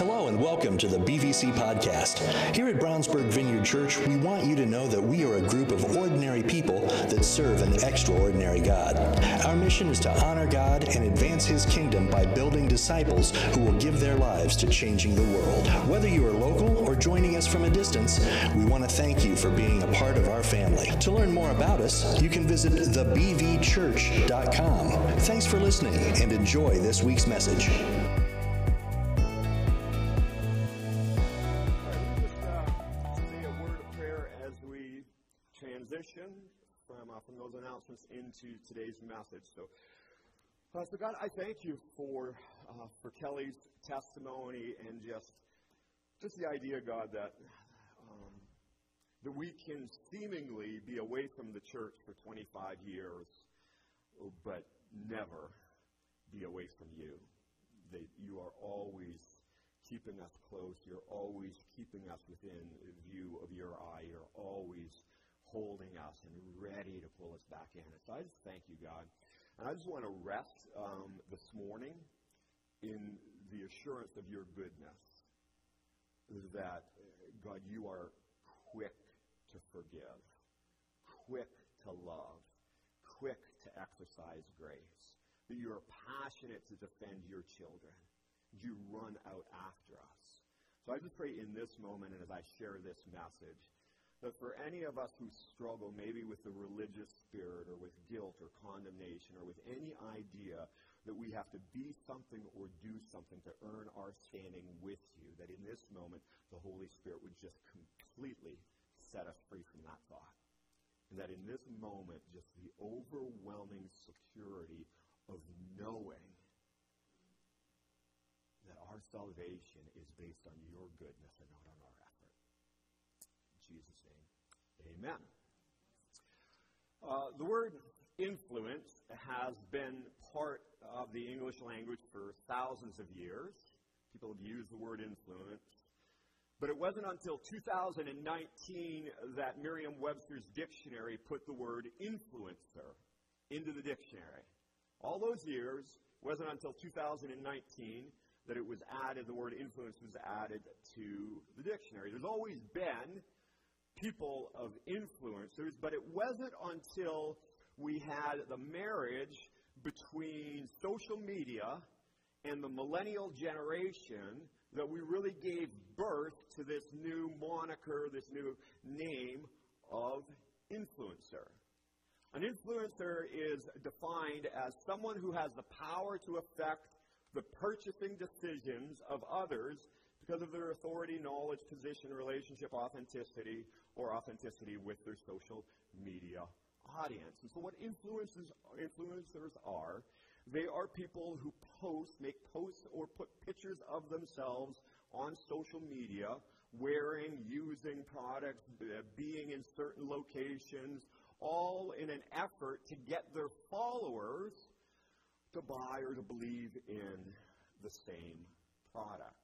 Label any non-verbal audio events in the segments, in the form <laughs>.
Hello and welcome to the BVC podcast. Here at Brownsburg Vineyard Church, we want you to know that we are a group of ordinary people that serve an extraordinary God. Our mission is to honor God and advance His kingdom by building disciples who will give their lives to changing the world. Whether you are local or joining us from a distance, we want to thank you for being a part of our family. To learn more about us, you can visit thebvchurch.com. Thanks for listening and enjoy this week's message. So, uh, so God, I thank you for uh, for Kelly's testimony and just just the idea, God, that um, that we can seemingly be away from the church for 25 years, but never be away from you. That you are always keeping us close. You're always keeping us within view of your eye. You're always holding us and ready to pull us back in. So I just thank you, God. And I just want to rest um, this morning in the assurance of your goodness that, God, you are quick to forgive, quick to love, quick to exercise grace, that you are passionate to defend your children. You run out after us. So I just pray in this moment and as I share this message but for any of us who struggle maybe with the religious spirit or with guilt or condemnation or with any idea that we have to be something or do something to earn our standing with you, that in this moment the Holy Spirit would just completely set us free from that thought. And that in this moment, just the overwhelming security of knowing that our salvation is based on your goodness and not on our effort. In Jesus' name. Amen. Uh, the word influence has been part of the English language for thousands of years. People have used the word influence. But it wasn't until 2019 that Merriam Webster's dictionary put the word influencer into the dictionary. All those years, it wasn't until 2019 that it was added, the word influence was added to the dictionary. There's always been people of influencers, but it wasn't until we had the marriage between social media and the millennial generation that we really gave birth to this new moniker, this new name of influencer. An influencer is defined as someone who has the power to affect the purchasing decisions of others because of their authority, knowledge, position, relationship, authenticity, or authenticity with their social media audience. And so, what influencers, influencers are, they are people who post, make posts, or put pictures of themselves on social media, wearing, using products, uh, being in certain locations, all in an effort to get their followers to buy or to believe in the same product.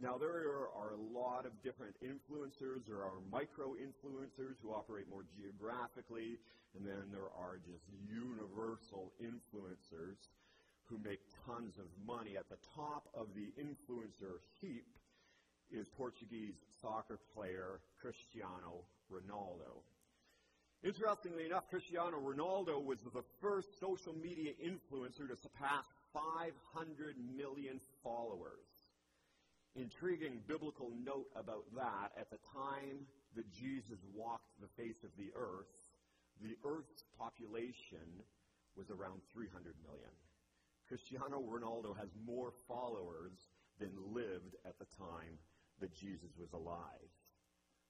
Now, there are a lot of different influencers. There are micro influencers who operate more geographically, and then there are just universal influencers who make tons of money. At the top of the influencer heap is Portuguese soccer player Cristiano Ronaldo. Interestingly enough, Cristiano Ronaldo was the first social media influencer to surpass 500 million followers intriguing biblical note about that at the time that Jesus walked the face of the earth, the earth's population was around 300 million. Cristiano Ronaldo has more followers than lived at the time that Jesus was alive.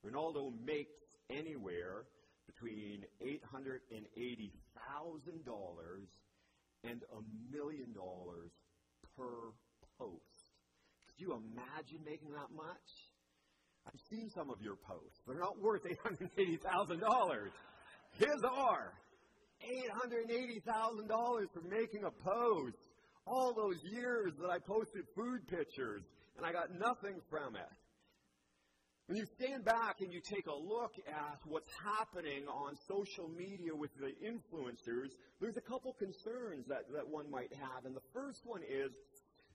Ronaldo makes anywhere between $880,000 and a million dollars per post. Could you imagine making that much? I've seen some of your posts. They're not worth $880,000. His are. $880,000 for making a post. All those years that I posted food pictures and I got nothing from it. When you stand back and you take a look at what's happening on social media with the influencers, there's a couple concerns that, that one might have. And the first one is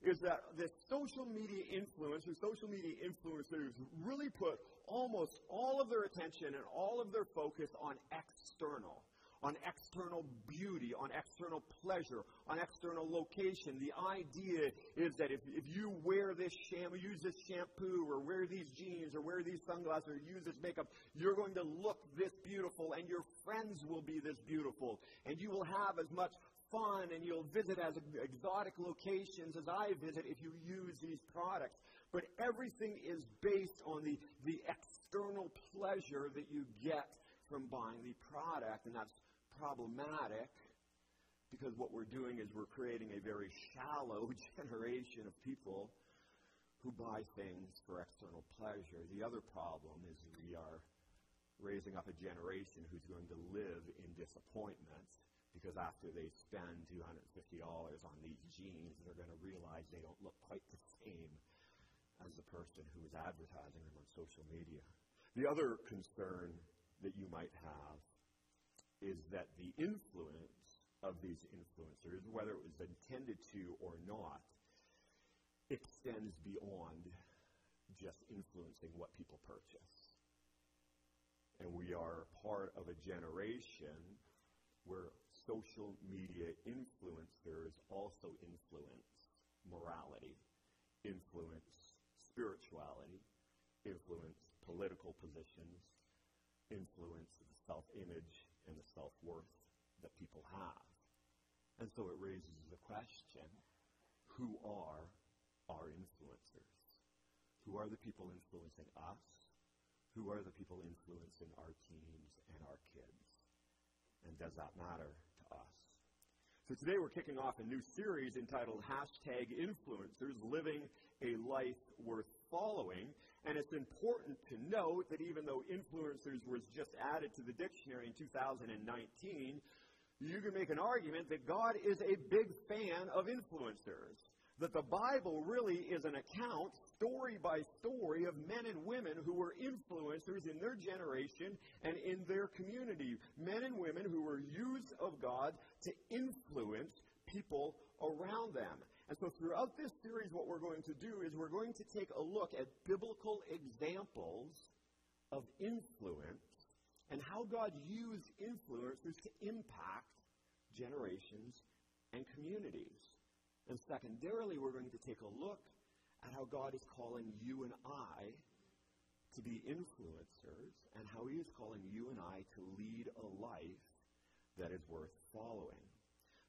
is that the social media influencers, social media influencers really put almost all of their attention and all of their focus on external, on external beauty, on external pleasure, on external location. The idea is that if, if you wear this shampoo, use this shampoo, or wear these jeans, or wear these sunglasses, or use this makeup, you're going to look this beautiful, and your friends will be this beautiful, and you will have as much fun and you'll visit as exotic locations as I visit if you use these products. But everything is based on the, the external pleasure that you get from buying the product, and that's problematic because what we're doing is we're creating a very shallow <laughs> generation of people who buy things for external pleasure. The other problem is we are raising up a generation who's going to live in disappointment because after they spend $250 on these jeans, they're going to realize they don't look quite the same as the person who is advertising them on social media. The other concern that you might have is that the influence of these influencers, whether it was intended to or not, extends beyond just influencing what people purchase. And we are part of a generation where social media influencers also influence morality, influence spirituality, influence political positions, influence self image and the self worth that people have. And so it raises the question who are our influencers? Who are the people influencing us? Who are the people influencing our teens and our kids? And does that matter to us? so today we're kicking off a new series entitled Hashtag Influencers Living a Life Worth Following. And it's important to note that even though influencers was just added to the dictionary in 2019, you can make an argument that God is a big fan of influencers that the Bible really is an account, story by story, of men and women who were influencers in their generation and in their community. Men and women who were used of God to influence people around them. And so throughout this series, what we're going to do is we're going to take a look at biblical examples of influence and how God used influencers to impact generations and communities. And secondarily, we're going to take a look at how God is calling you and I to be influencers and how He is calling you and I to lead a life that is worth following.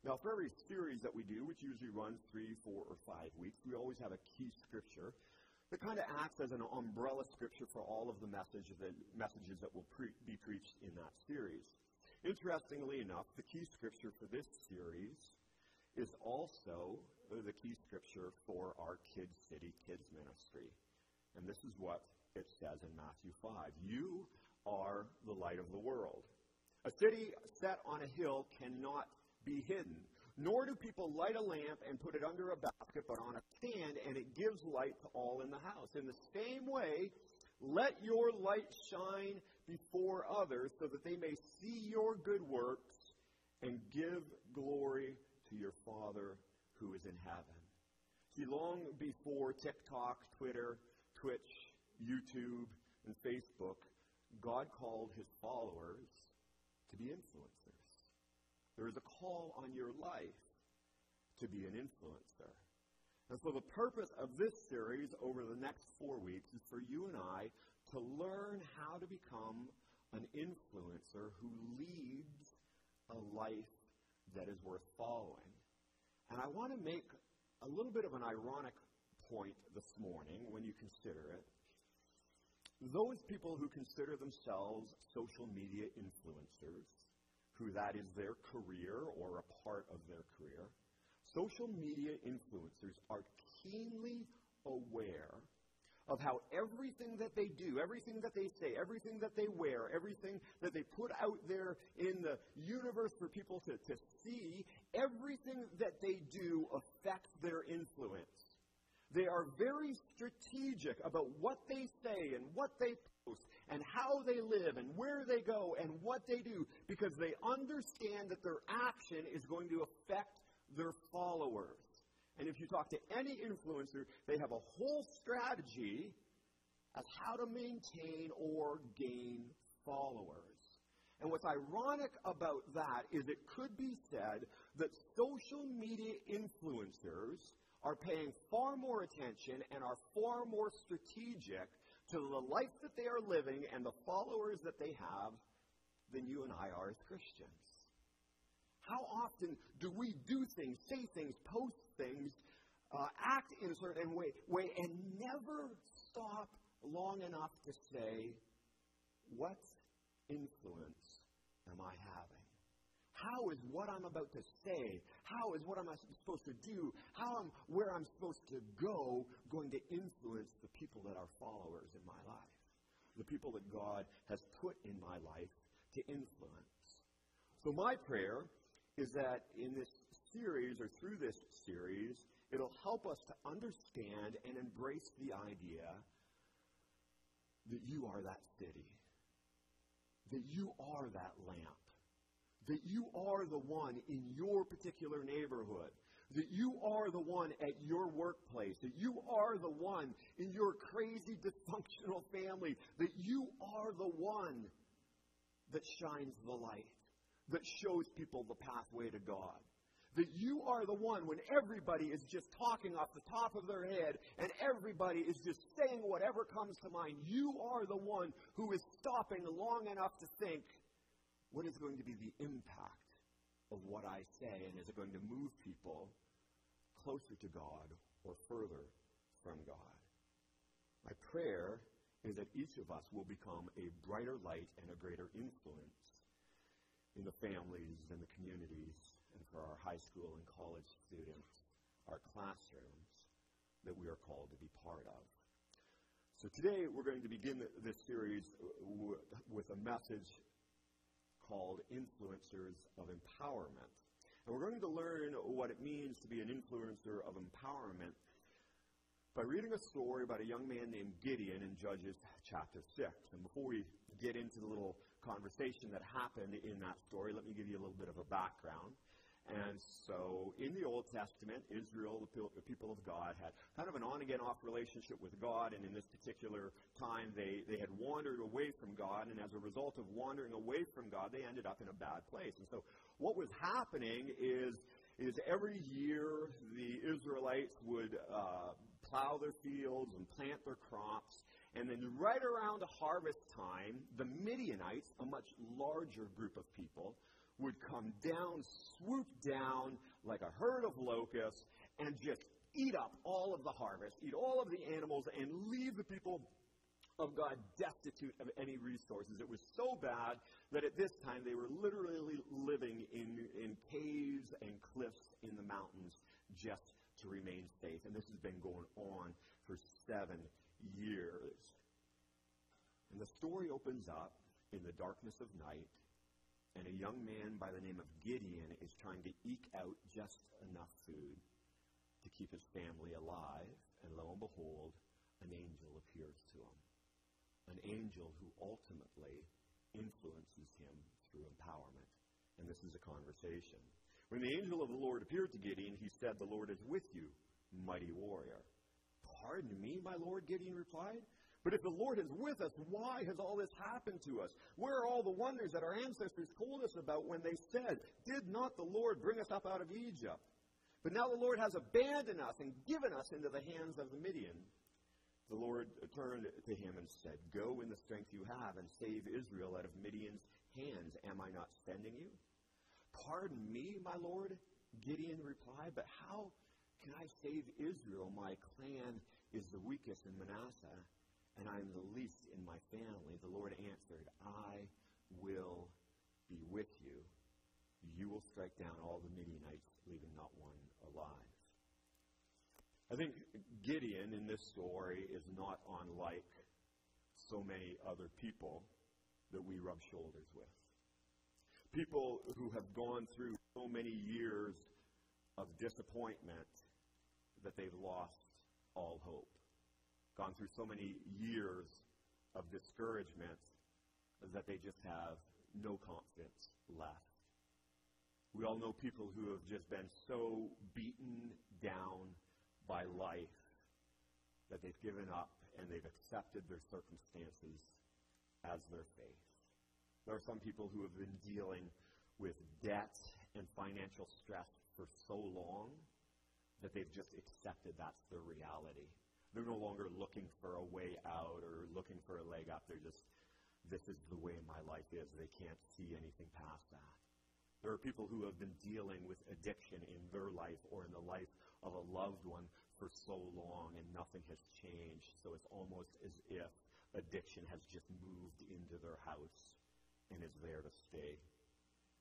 Now, for every series that we do, which usually runs three, four, or five weeks, we always have a key scripture that kind of acts as an umbrella scripture for all of the message that, messages that will pre- be preached in that series. Interestingly enough, the key scripture for this series is also the key scripture for our Kids City Kids Ministry. And this is what it says in Matthew 5. You are the light of the world. A city set on a hill cannot be hidden, nor do people light a lamp and put it under a basket, but on a stand, and it gives light to all in the house. In the same way, let your light shine before others so that they may see your good works and give glory to your Father who is in heaven. See, long before TikTok, Twitter, Twitch, YouTube, and Facebook, God called his followers to be influencers. There is a call on your life to be an influencer. And so the purpose of this series over the next four weeks is for you and I to learn how to become an influencer who leads a life that is worth following. And I want to make a little bit of an ironic point this morning when you consider it. Those people who consider themselves social media influencers, who that is their career or a part of their career, social media influencers are keenly aware of how everything that they do, everything that they say, everything that they wear, everything that they put out there in the universe for people to, to see, everything that they do affects their influence. They are very strategic about what they say and what they and how they live and where they go and what they do because they understand that their action is going to affect their followers. And if you talk to any influencer, they have a whole strategy as how to maintain or gain followers. And what's ironic about that is it could be said that social media influencers are paying far more attention and are far more strategic to the life that they are living and the followers that they have than you and I are as Christians. How often do we do things, say things, post things, uh, act in a certain way, way, and never stop long enough to say, what influence am I having? How is what I'm about to say, how is what I'm supposed to do, how am where I'm supposed to go going to influence that are followers in my life? The people that God has put in my life to influence. So my prayer is that in this series or through this series, it'll help us to understand and embrace the idea that you are that city, that you are that lamp, that you are the one in your particular neighborhood, that you are the one at your workplace, that you are the one in your crazy dysfunctional family, that you are the one that shines the light, that shows people the pathway to God that you are the one when everybody is just talking off the top of their head and everybody is just saying whatever comes to mind. You are the one who is stopping long enough to think, what is going to be the impact of what I say? And is it going to move people closer to God or further from God? My prayer is that each of us will become a brighter light and a greater influence in the families and the communities and for our high school and college students, our classrooms that we are called to be part of. So today we're going to begin this series with a message called Influencers of Empowerment. And we're going to learn what it means to be an influencer of empowerment by reading a story about a young man named Gideon in Judges chapter 6. And before we get into the little conversation that happened in that story, let me give you a little bit of a background. And so in the Old Testament, Israel, the people of God, had kind of an on again off relationship with God. And in this particular time, they, they had wandered away from God. And as a result of wandering away from God, they ended up in a bad place. And so what was happening is, is every year the Israelites would uh, plow their fields and plant their crops. And then right around harvest time, the Midianites, a much larger group of people, would come down, swoop down like a herd of locusts, and just eat up all of the harvest, eat all of the animals, and leave the people of God destitute of any resources. It was so bad that at this time they were literally living in, in caves and cliffs in the mountains just to remain safe. And this has been going on for seven years. And the story opens up in the darkness of night and a young man by the name of Gideon is trying to eke out just enough food to keep his family alive. And lo and behold, an angel appears to him. An angel who ultimately influences him through empowerment. And this is a conversation. When the angel of the Lord appeared to Gideon, he said, The Lord is with you, mighty warrior. Pardon me, my Lord, Gideon replied. But if the Lord is with us, why has all this happened to us? Where are all the wonders that our ancestors told us about when they said, Did not the Lord bring us up out of Egypt? But now the Lord has abandoned us and given us into the hands of the Midian. The Lord turned to him and said, Go in the strength you have and save Israel out of Midian's hands. Am I not sending you? Pardon me, my Lord, Gideon replied, but how can I save Israel? My clan is the weakest in Manasseh and I am the least in my family. The Lord answered, I will be with you. You will strike down all the Midianites, leaving not one alive. I think Gideon in this story is not unlike so many other people that we rub shoulders with. People who have gone through so many years of disappointment that they've lost all hope gone through so many years of discouragement that they just have no confidence left. We all know people who have just been so beaten down by life that they've given up and they've accepted their circumstances as their faith. There are some people who have been dealing with debt and financial stress for so long that they've just accepted that's their reality. They're no longer looking for a way out or looking for a leg up. They're just, this is the way my life is. They can't see anything past that. There are people who have been dealing with addiction in their life or in the life of a loved one for so long and nothing has changed. So it's almost as if addiction has just moved into their house and is there to stay.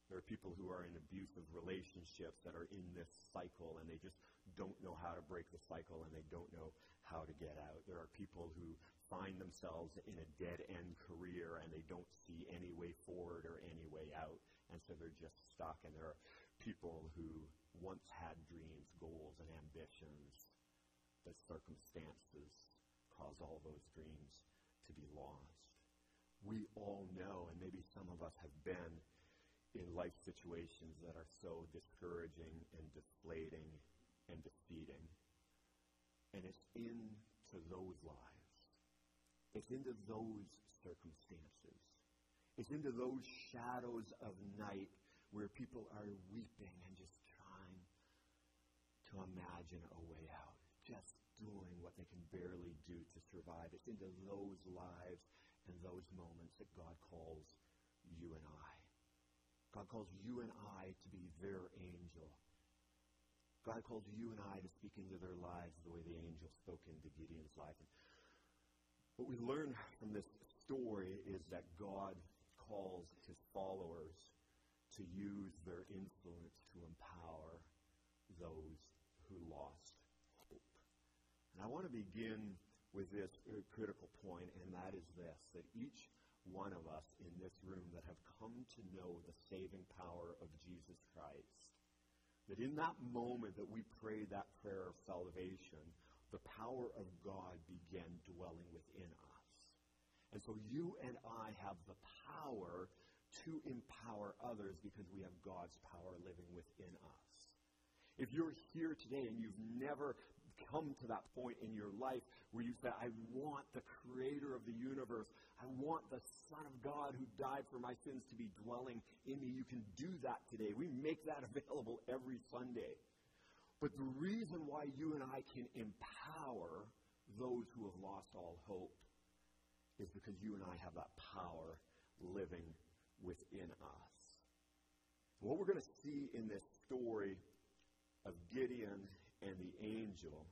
There are people who are in abusive relationships that are in this cycle and they just don't know how to break the cycle and they don't know how to get out. There are people who find themselves in a dead end career and they don't see any way forward or any way out. And so they're just stuck. And there are people who once had dreams, goals, and ambitions, but circumstances cause all those dreams to be lost. We all know, and maybe some of us have been in life situations that are so discouraging and deflating and defeating. And it's into those lives. It's into those circumstances. It's into those shadows of night where people are weeping and just trying to imagine a way out. Just doing what they can barely do to survive. It's into those lives and those moments that God calls you and I. God calls you and I to be their angel. God calls you and I to speak into their lives the way the angel spoke into Gideon's life. And what we learn from this story is that God calls his followers to use their influence to empower those who lost hope. And I want to begin with this critical point, and that is this that each one of us in this room that have come to know the saving power of Jesus Christ, that in that moment that we prayed that prayer of salvation, the power of God began dwelling within us. And so you and I have the power to empower others because we have God's power living within us. If you're here today and you've never come to that point in your life where you say, I want the creator of the universe. I want the Son of God who died for my sins to be dwelling in me. You can do that today. We make that <laughs> available every Sunday. But the reason why you and I can empower those who have lost all hope is because you and I have that power living within us. What we're going to see in this story of Gideon and the angel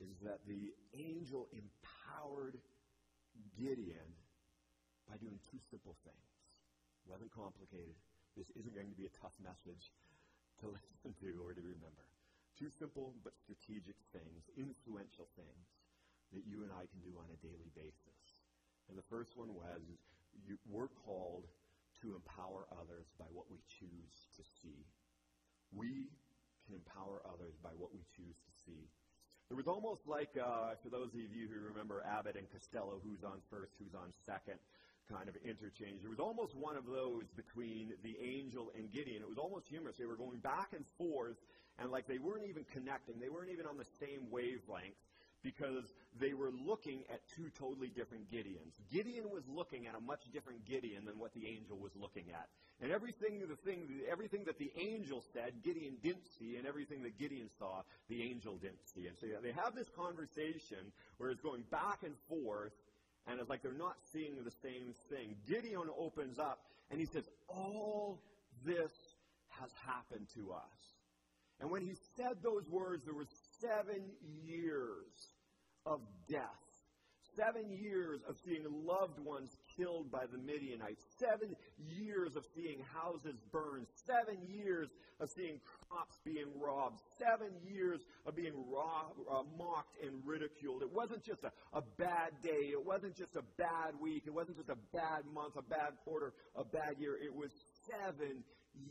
is that the angel empowered Gideon by doing two simple things. Wasn't complicated. This isn't going to be a tough message to <laughs> listen to or to remember. Two simple but strategic things, influential things that you and I can do on a daily basis. And the first one was you, we're called to empower others by what we choose to see. We can empower others by what we choose to see. It was almost like, uh, for those of you who remember Abbott and Costello, who's on first, who's on second, kind of interchange. It was almost one of those between the angel and Gideon. It was almost humorous. They were going back and forth, and like they weren't even connecting. They weren't even on the same wavelength because they were looking at two totally different Gideons. Gideon was looking at a much different Gideon than what the angel was looking at. And everything the thing everything that the angel said, Gideon didn't see, and everything that Gideon saw, the angel didn't see. And so they have this conversation where it's going back and forth, and it's like they're not seeing the same thing. Gideon opens up and he says, All this has happened to us. And when he said those words, there was seven years of death. Seven years of seeing loved ones killed by the Midianites. Seven years of seeing houses burned. Seven years of seeing crops being robbed. Seven years of being raw, uh, mocked and ridiculed. It wasn't just a, a bad day. It wasn't just a bad week. It wasn't just a bad month, a bad quarter, a bad year. It was seven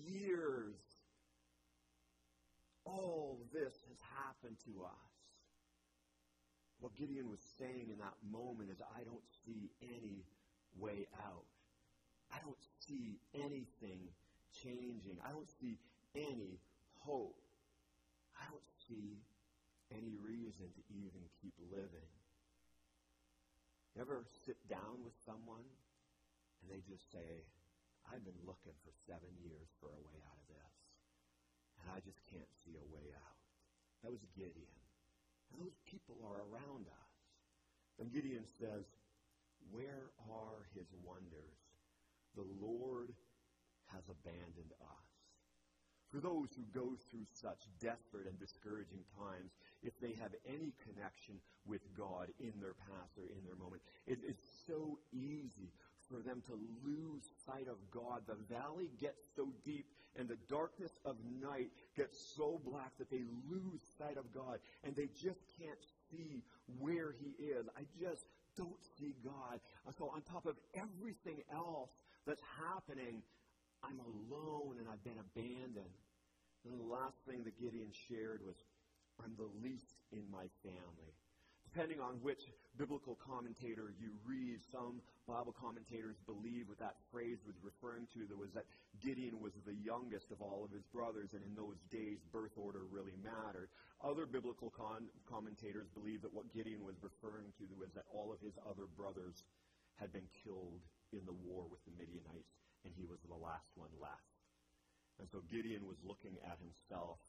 years all this has happened to us. What Gideon was saying in that moment is, I don't see any way out. I don't see anything changing. I don't see any hope. I don't see any reason to even keep living. You ever sit down with someone and they just say, I've been looking for seven years for a way out I just can't see a way out. That was Gideon. And those people are around us. And Gideon says, Where are his wonders? The Lord has abandoned us. For those who go through such desperate and discouraging times, if they have any connection with God in their past or in their moment, it is so easy for them to lose sight of God. The valley gets so deep and the darkness of night gets so black that they lose sight of God and they just can't see where He is. I just don't see God. So, on top of everything else that's happening, I'm alone and I've been abandoned. And the last thing that Gideon shared was, I'm the least in my family. Depending on which biblical commentator you read, some Bible commentators believe what that phrase was referring to that was that Gideon was the youngest of all of his brothers, and in those days, birth order really mattered. Other biblical con- commentators believe that what Gideon was referring to was that all of his other brothers had been killed in the war with the Midianites, and he was the last one left. And so Gideon was looking at himself,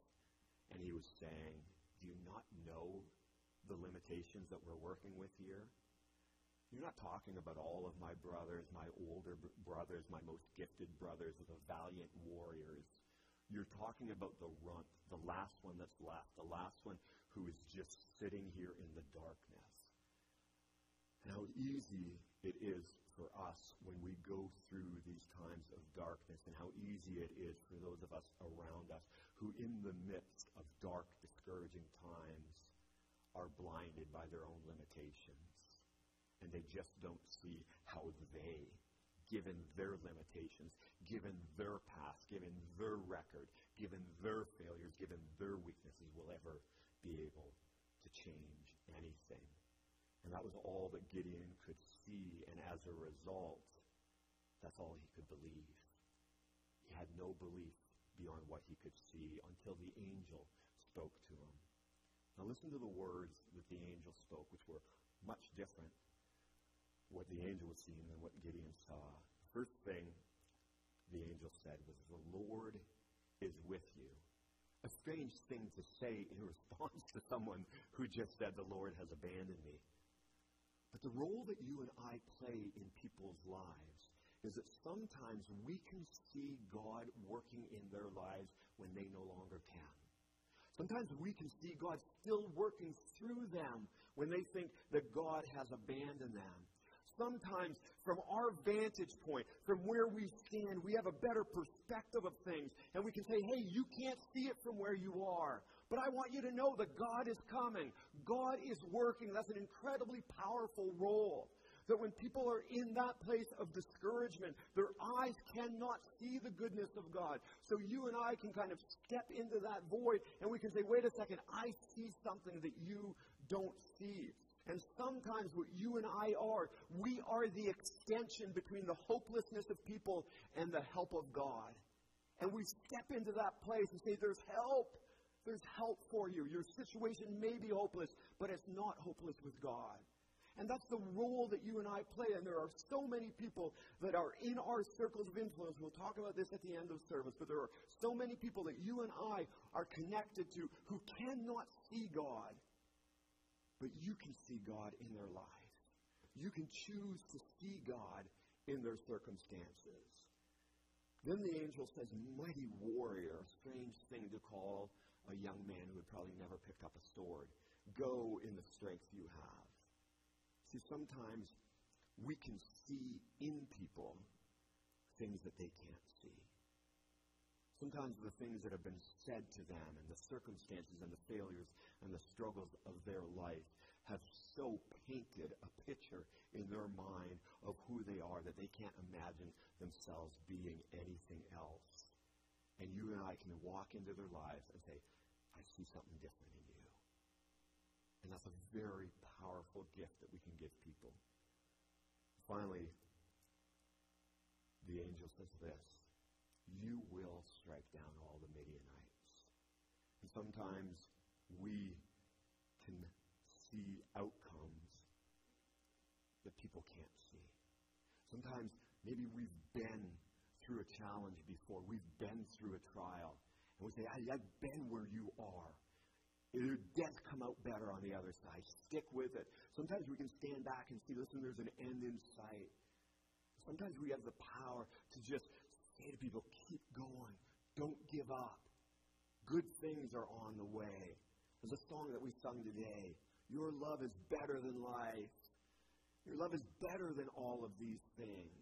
and he was saying, Do you not know the limitations that we're working with here. You're not talking about all of my brothers, my older brothers, my most gifted brothers, the valiant warriors. You're talking about the runt, the last one that's left, the last one who is just sitting here in the darkness. And how easy it is for us when we go through these times of darkness, and how easy it is for those of us around us who, in the midst of dark, discouraging times, are blinded by their own limitations. And they just don't see how they, given their limitations, given their past, given their record, given their failures, given their weaknesses, will ever be able to change anything. And that was all that Gideon could see. And as a result, that's all he could believe. He had no belief beyond what he could see until the angel spoke to him. Now listen to the words that the angel spoke, which were much different what the angel was seeing than what Gideon saw. First thing the angel said was, The Lord is with you. A strange thing to say in <laughs> response to someone who just said, The Lord has abandoned me. But the role that you and I play in people's lives is that sometimes we can see God working in their lives when they no longer can. Sometimes we can see God still working through them when they think that God has abandoned them. Sometimes, from our vantage point, from where we stand, we have a better perspective of things. And we can say, hey, you can't see it from where you are. But I want you to know that God is coming. God is working. That's an incredibly powerful role that when people are in that place of discouragement, their eyes cannot see the goodness of God. So you and I can kind of step into that void and we can say, wait a second, I see something that you don't see. And sometimes what you and I are, we are the extension between the hopelessness of people and the help of God. And we step into that place and say, There's help. There's help for you. Your situation may be hopeless, but it's not hopeless with God. And that's the role that you and I play. And there are so many people that are in our circles of influence. We'll talk about this at the end of service, but there are so many people that you and I are connected to who cannot see God, but you can see God in their lives. You can choose to see God in their circumstances. Then the angel says, Mighty warrior, strange thing to call a young man who had probably never picked up a sword. Go in the strength you have. See, sometimes we can see in people things that they can't see. Sometimes the things that have been said to them and the circumstances and the failures and the struggles of their life have so painted a picture in their mind of who they are that they can't imagine themselves being anything else. And you and I can walk into their lives and say, I see something different in you. And that's a very powerful gift that we can give people. Finally, the angel says this you will strike down all the Midianites. And sometimes we can see outcomes that people can't see. Sometimes maybe we've been through a challenge before, we've been through a trial, and we say, I've been where you are. Your death come out better on the other side. Stick with it. Sometimes we can stand back and see, listen, there's an end in sight. Sometimes we have the power to just say to people, keep going. Don't give up. Good things are on the way. There's a song that we sung today. Your love is better than life. Your love is better than all of these things.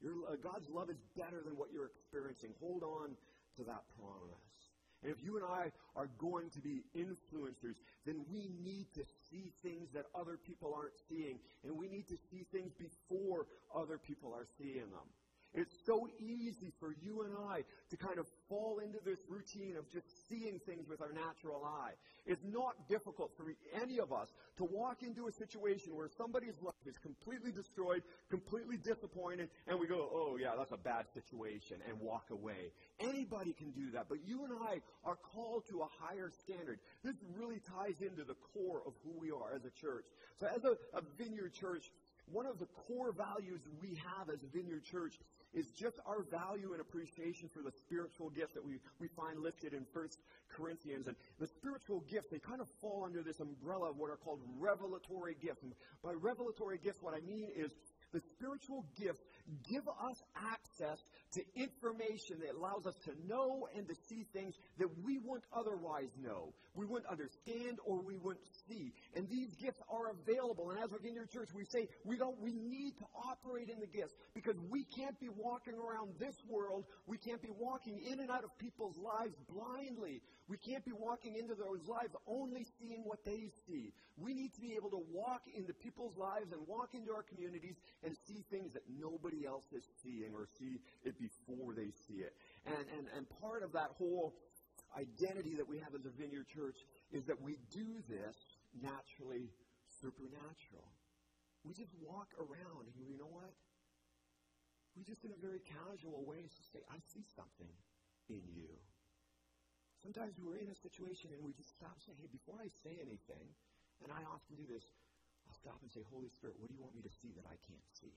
Your, uh, God's love is better than what you're experiencing. Hold on to that promise. And if you and I are going to be influencers, then we need to see things that other people aren't seeing. And we need to see things before other people are seeing them. It's so easy for you and I to kind of fall into this routine of just seeing things with our natural eye. It's not difficult for any of us to walk into a situation where somebody's life is completely destroyed, completely disappointed, and we go, oh, yeah, that's a bad situation, and walk away. Anybody can do that, but you and I are called to a higher standard. This really ties into the core of who we are as a church. So, as a, a vineyard church, one of the core values we have as vineyard church is just our value and appreciation for the spiritual gifts that we, we find listed in First Corinthians. And the spiritual gifts, they kind of fall under this umbrella of what are called revelatory gifts. And by revelatory gifts, what I mean is the spiritual gifts give us access to information that allows us to know and to see things that we wouldn't otherwise know. We wouldn't understand or we wouldn't see. And these gifts are available. And as we're in your church, we say we don't we need to operate in the gifts because we can't be walking around this world. We can't be walking in and out of people's lives blindly. We can't be walking into those lives only seeing what they see. We need to be able to walk into people's lives and walk into our communities and see things that nobody else is seeing or see it before they see it. And, and, and part of that whole identity that we have as a vineyard church is that we do this naturally supernatural. We just walk around and you know what? We just in a very casual way just say, I see something in you. Sometimes we're in a situation and we just stop and say, hey, before I say anything, and I often do this, I'll stop and say, Holy Spirit, what do you want me to see that I can't see?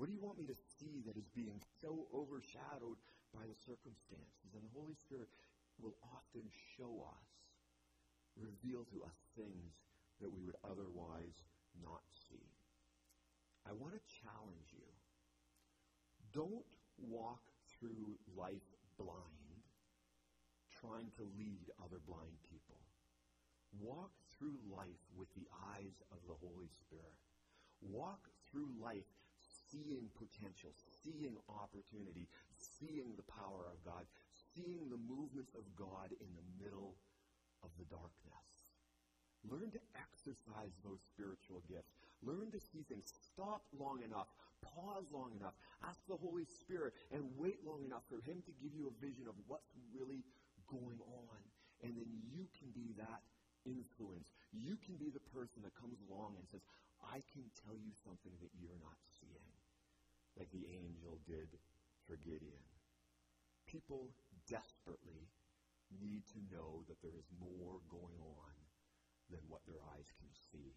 What do you want me to see that is being so overshadowed by the circumstances? And the Holy Spirit will often show us, reveal to us things that we would otherwise not see. I want to challenge you. Don't walk through life blind trying to lead other blind people. Walk through life with the eyes of the Holy Spirit. Walk through life seeing potential, seeing opportunity, seeing the power of God, seeing the movements of God in the middle of the darkness. Learn to exercise those spiritual gifts. Learn to see things. Stop long enough. Pause long enough. Ask the Holy Spirit and wait long enough for Him to give you a vision of what's really going on. And then you can be that influence. You can be the person that comes along and says, I can tell you something that you're not seeing, like the angel did for Gideon. People desperately need to know that there is more going on than what their eyes can see.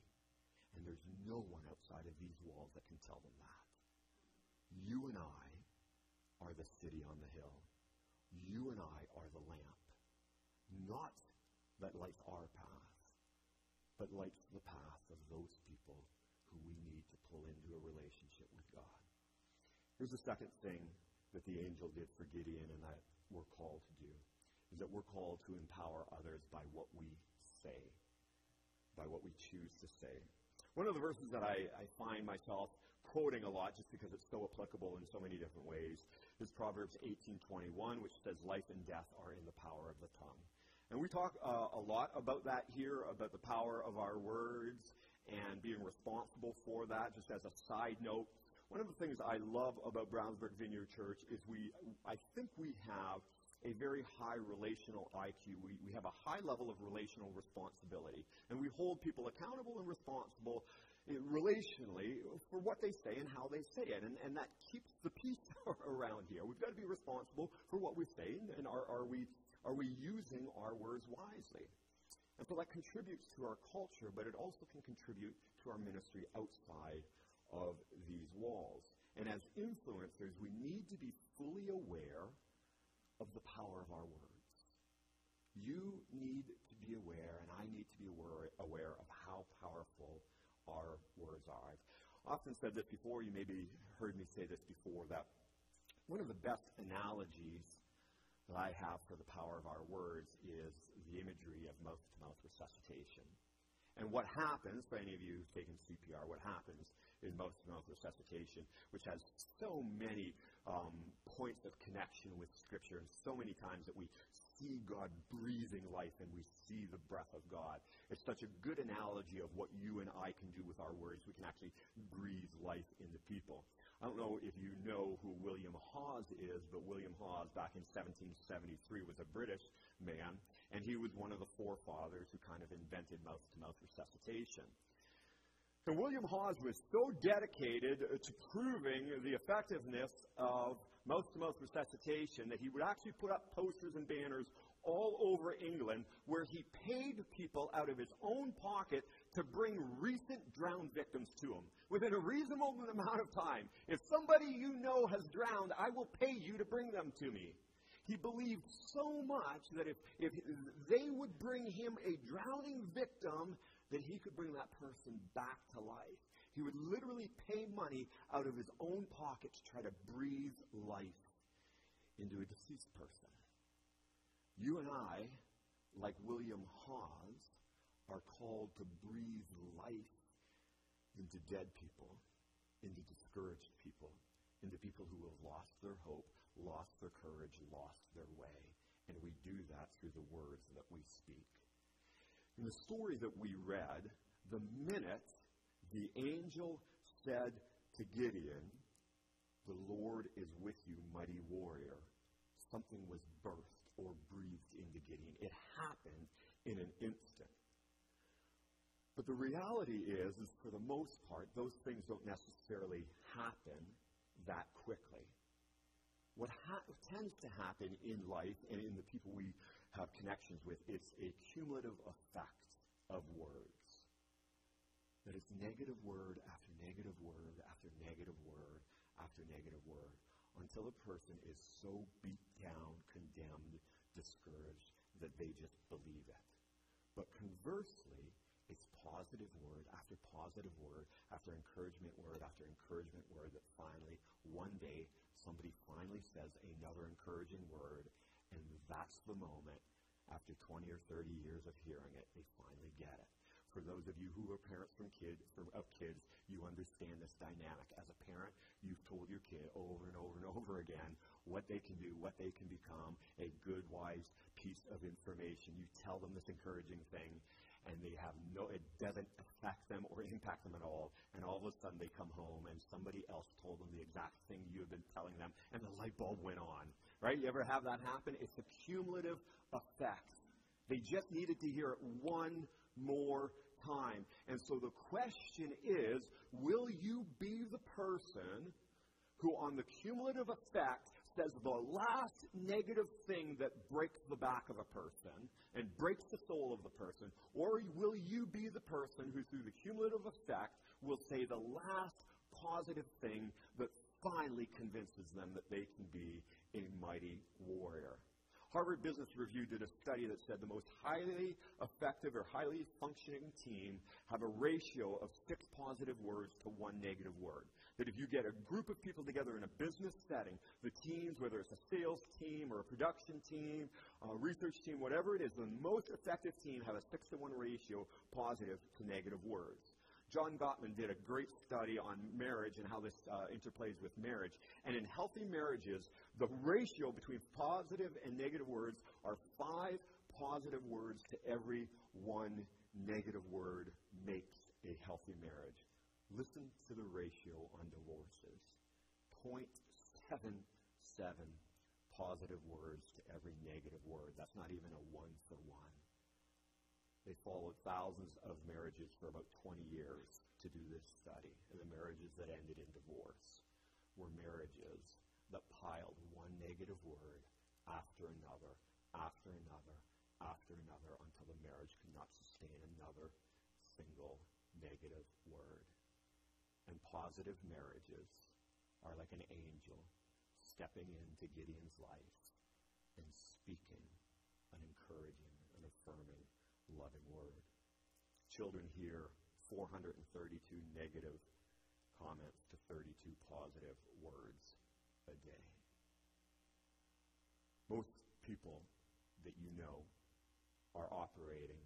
And there's no one outside of these walls that can tell them that. You and I are the city on the hill. You and I are the lamp. Not that lights our path, but lights the path of those people who we need to pull into a relationship with God. Here's the second thing that the angel did for Gideon and that we're called to do is that we're called to empower others by what we say, by what we choose to say. One of the verses that I, I find myself quoting a lot just because it's so applicable in so many different ways is Proverbs 18:21 which says life and death are in the power of the tongue. And we talk uh, a lot about that here, about the power of our words and being responsible for that. Just as a side note, one of the things I love about Brownsburg Vineyard Church is we, I think we have a very high relational IQ. We, we have a high level of relational responsibility. And we hold people accountable and responsible relationally for what they say and how they say it. And, and that keeps the <laughs> peace <laughs> around here. We've got to be responsible for what we say, and are, are, we, are we using our words wisely? And so that contributes to our culture, but it also can contribute to our ministry outside of these walls. And as influencers, we need to be fully aware of the power of our words. You need to be aware, and I need to be aware, aware of how powerful our words are. I've often said this before, you maybe heard me say this before, that one of the best analogies that I have for the power of our words is the imagery of mouth to mouth resuscitation. And what happens, for any of you who've taken CPR, what happens in mouth to mouth resuscitation, which has so many um, points of connection with Scripture, and so many times that we see God breathing life and we see the breath of God. It's such a good analogy of what you and I can do with our words. We can actually breathe life into people. I don't know if you know who William Hawes is, but William Hawes, back in 1773, was a British man, and he was one of the forefathers who kind of invented mouth to mouth resuscitation. And William Hawes was so dedicated to proving the effectiveness of mouth to mouth resuscitation that he would actually put up posters and banners all over England where he paid people out of his own pocket to bring recent drowned victims to him within a reasonable <laughs> amount of time. If somebody you know has drowned, I will pay you to bring them to me. He believed so much that if, if they would bring him a drowning victim, that he could bring that person back to life. He would literally pay money out of his own pocket to try to breathe life into a deceased person. You and I, like William Hawes, are called to breathe life into dead people, into discouraged people, into people who have lost their hope, lost their courage, lost their way. And we do that through the words that we speak. In the story that we read, the minute the angel said to Gideon, The Lord is with you, mighty warrior. Something was birthed or breathed into Gideon. It happened in an instant. But the reality is, is for the most part, those things don't necessarily happen that quickly. What ha- tends to happen in life and in the people we have connections with, it's a cumulative effect of words. That it's negative word after negative word after negative word after negative word until a person is so beat down, condemned, discouraged that they just believe it. But conversely, it's positive word after positive word after encouragement word after encouragement word that finally, one day, somebody finally says another encouraging word, and that's the moment, after 20 or 30 years of hearing it, they finally get it. For those of you who are parents from kids, from, of kids, you understand this dynamic. As a parent, you've told your kid over and over and over again what they can do, what they can become, a good, wise piece of information. You tell them this encouraging thing, and they have no, it doesn't affect them or impact them at all. And all of a sudden they come home and somebody else told them the exact thing you have been telling them, and the light bulb went on. Right? You ever have that happen? It's a cumulative effect. They just needed to hear it one more time. And so the question is will you be the person who, on the cumulative effect, says the last negative thing that breaks the back of a person and breaks the soul of the person? Or will you be the person who, through the cumulative effect, will say the last positive thing that finally convinces them that they can be a mighty warrior? Harvard Business Review did a study that said the most highly effective or highly functioning team have a ratio of six positive words to one negative word. That if you get a group of people together in a business setting, the teams, whether it's a sales team or a production team, a research team, whatever it is, the most effective team have a six to one ratio positive to negative words. John Gottman did a great study on marriage and how this uh, interplays with marriage. And in healthy marriages, the ratio between positive and negative words are five positive words to every one negative word makes a healthy marriage. Listen to the ratio on divorces 0.77 positive words to every negative word. That's not even a one for one. They followed thousands of marriages for about 20 years to do this study. And the marriages that ended in divorce were marriages that piled one negative word after another, after another, after another, until the marriage could not sustain another single negative positive marriages are like an angel stepping into Gideon's life and speaking an encouraging, an affirming, loving word. Children hear 432 negative comments to 32 positive words a day. Most people that you know are operating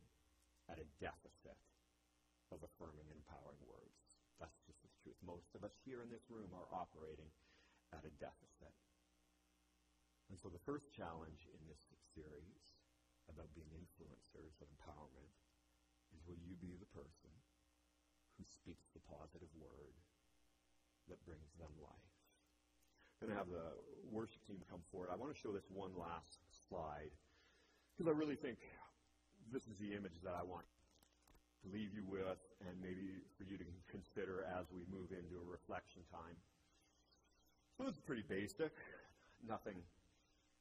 at a deficit of affirming and empowering words. Truth. Most of us here in this room are operating at a deficit. And so the first challenge in this series about being influencers of empowerment is will you be the person who speaks the positive word that brings them life? I'm going to have the worship team come forward. I want to show this one last slide because I really think this is the image that I want leave you with and maybe for you to consider as we move into a reflection time. So it's pretty basic. Nothing,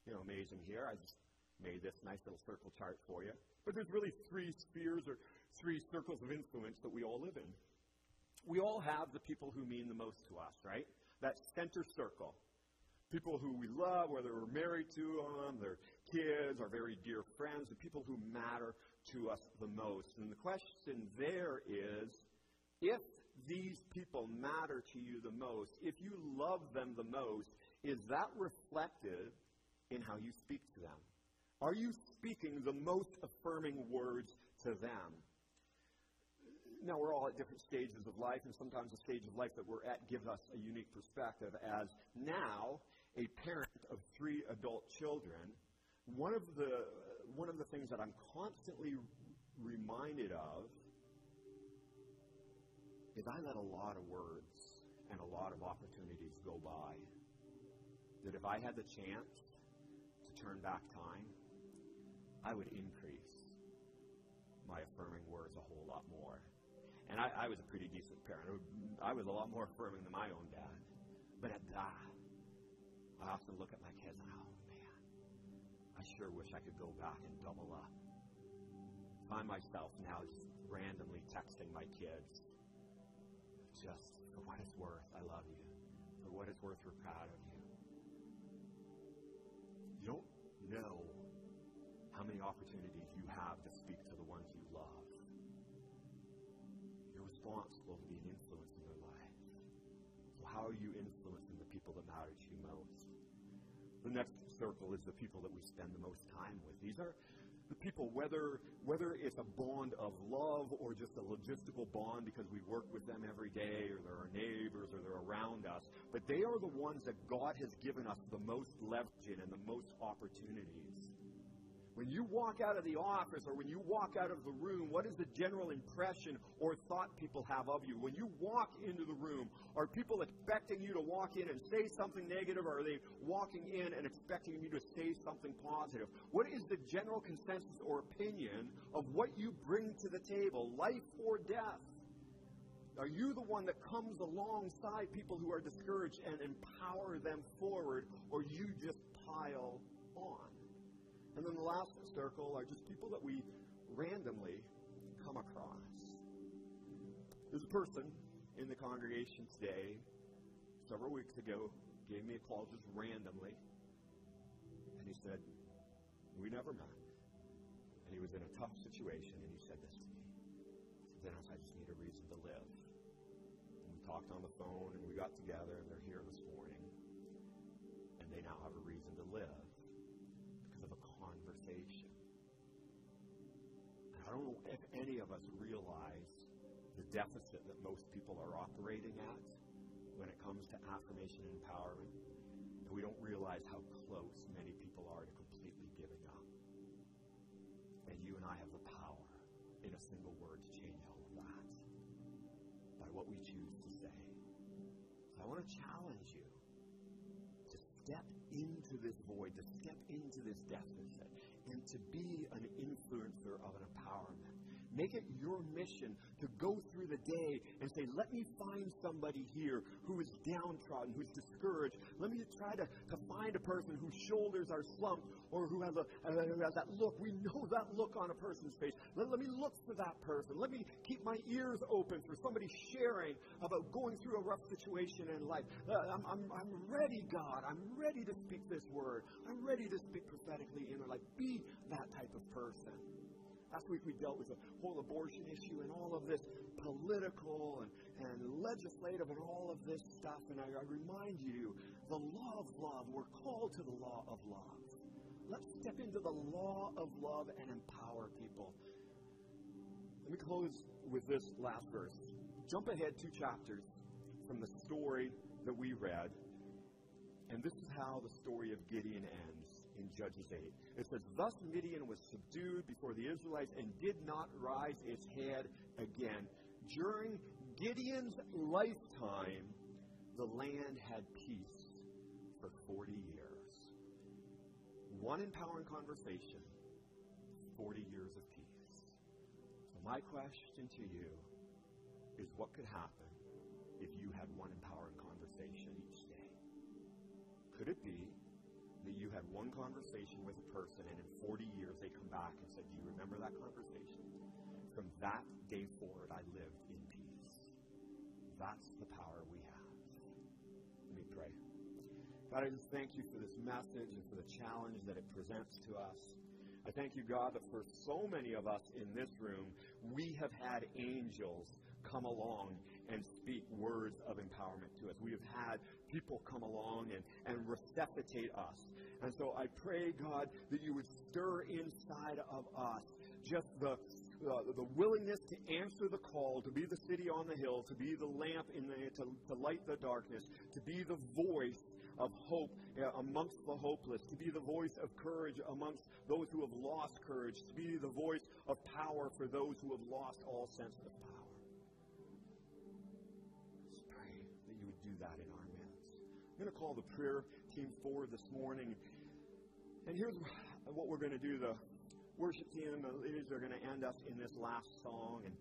you know, amazing here. I just made this nice little circle chart for you. But there's really three spheres or three circles of influence that we all live in. We all have the people who mean the most to us, right? That center circle. People who we love, whether we're married to them, their kids, our very dear friends, the people who matter to us the most. And the question there is if these people matter to you the most, if you love them the most, is that reflected in how you speak to them? Are you speaking the most affirming words to them? Now, we're all at different stages of life, and sometimes the stage of life that we're at gives us a unique perspective. As now, a parent of three adult children, one of the, one of the things that I'm constantly reminded of is I let a lot of words and a lot of opportunities go by. That if I had the chance to turn back time, I would increase my affirming words a whole lot more. And I, I was a pretty decent parent. I was a lot more affirming than my own dad. But at that, I often look at my kids and, oh man, I sure wish I could go back and double up. Find myself now just randomly texting my kids just for what it's worth, I love you. For what it's worth, we're proud of you. You don't know how many opportunities responsible to be an influence in their lives. So, how are you influencing the people that matter to you most? The next circle is the people that we spend the most time with. These are the people, whether, whether it's a bond of love or just a logistical bond because we work with them every day or they're our neighbors or they're around us, but they are the ones that God has given us the most leverage in and the most opportunities. When you walk out of the office or when you walk out of the room, what is the general impression or thought people have of you? When you walk into the room, are people expecting you to walk in and say something negative, or are they walking in and expecting you to say something positive? What is the general consensus or opinion of what you bring to the table, life or death? Are you the one that comes alongside people who are discouraged and empower them forward, or you just pile on? And then the last circle are just people that we randomly come across. There's a person in the congregation today, several weeks ago, gave me a call just randomly. And he said, We never met. And he was in a tough situation, and he said this to me. He Denis, I just need a reason to live. And we talked on the phone, and we got together, and they're here this morning. And they now have a reason to live conversation. I don't know if any of us realize the deficit that most people are operating at when it comes to affirmation and empowerment. And we don't realize how close many people are to completely giving up. And you and I have the power in a single word to change all of that by what we choose to say. So I want to challenge you to step into this void, to into this deficit, and to be an influencer of an. Make it your mission to go through the day and say, let me find somebody here who is downtrodden, who's discouraged. Let me try to, to find a person whose shoulders are slumped or who has, a, uh, who has that look. We know that look on a person's face. Let, let me look for that person. Let me keep my ears open for somebody sharing about going through a rough situation in life. Uh, I'm, I'm, I'm ready, God. I'm ready to speak this word. I'm ready to speak prophetically in their life. Be that type of person. Last week we dealt with the whole abortion issue and all of this political and, and legislative and all of this stuff. And I, I remind you, the law of love, we're called to the law of love. Let's step into the law of love and empower people. Let me close with this last verse. Jump ahead two chapters from the story that we read. And this is how the story of Gideon ends in Judges 8. It says, Thus Midian was subdued before the Israelites and did not rise its head again. During Gideon's lifetime, the land had peace for 40 years. One empowering conversation, 40 years of peace. So, my question to you is what could happen if you had one empowering conversation each day? Could it be that you had one conversation with a person and in 40 years they come back and said, Do you remember that conversation? From that day forward, I lived in peace. That's the power we have. Let me pray. God, I just thank you for this message and for the challenge that it presents to us. I thank you, God, that for so many of us in this room, we have had angels come along and speak words of empowerment to us. We have had people come along and, and resuscitate us. And so I pray, God, that you would stir inside of us just the, uh, the willingness to answer the call, to be the city on the hill, to be the lamp in the, to, to light the darkness, to be the voice of hope uh, amongst the hopeless, to be the voice of courage amongst those who have lost courage, to be the voice of power for those who have lost all sense of power. I'm going to call the prayer team forward this morning. And here's what we're going to do. The worship team, the leaders are going to end us in this last song. And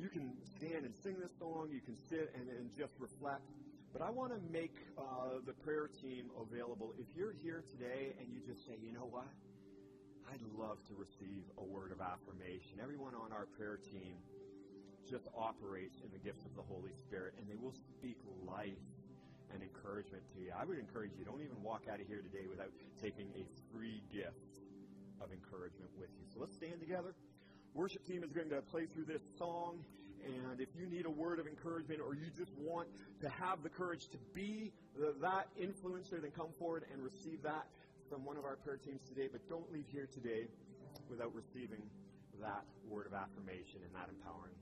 you can stand and sing this song. You can sit and, and just reflect. But I want to make uh, the prayer team available. If you're here today and you just say, you know what? I'd love to receive a word of affirmation. Everyone on our prayer team just operates in the gifts of the Holy Spirit, and they will speak life and encouragement to you. I would encourage you, don't even walk out of here today without taking a free gift of encouragement with you. So let's stand together. Worship team is going to play through this song. And if you need a word of encouragement or you just want to have the courage to be the, that influencer, then come forward and receive that from one of our prayer teams today. But don't leave here today without receiving that word of affirmation and that empowering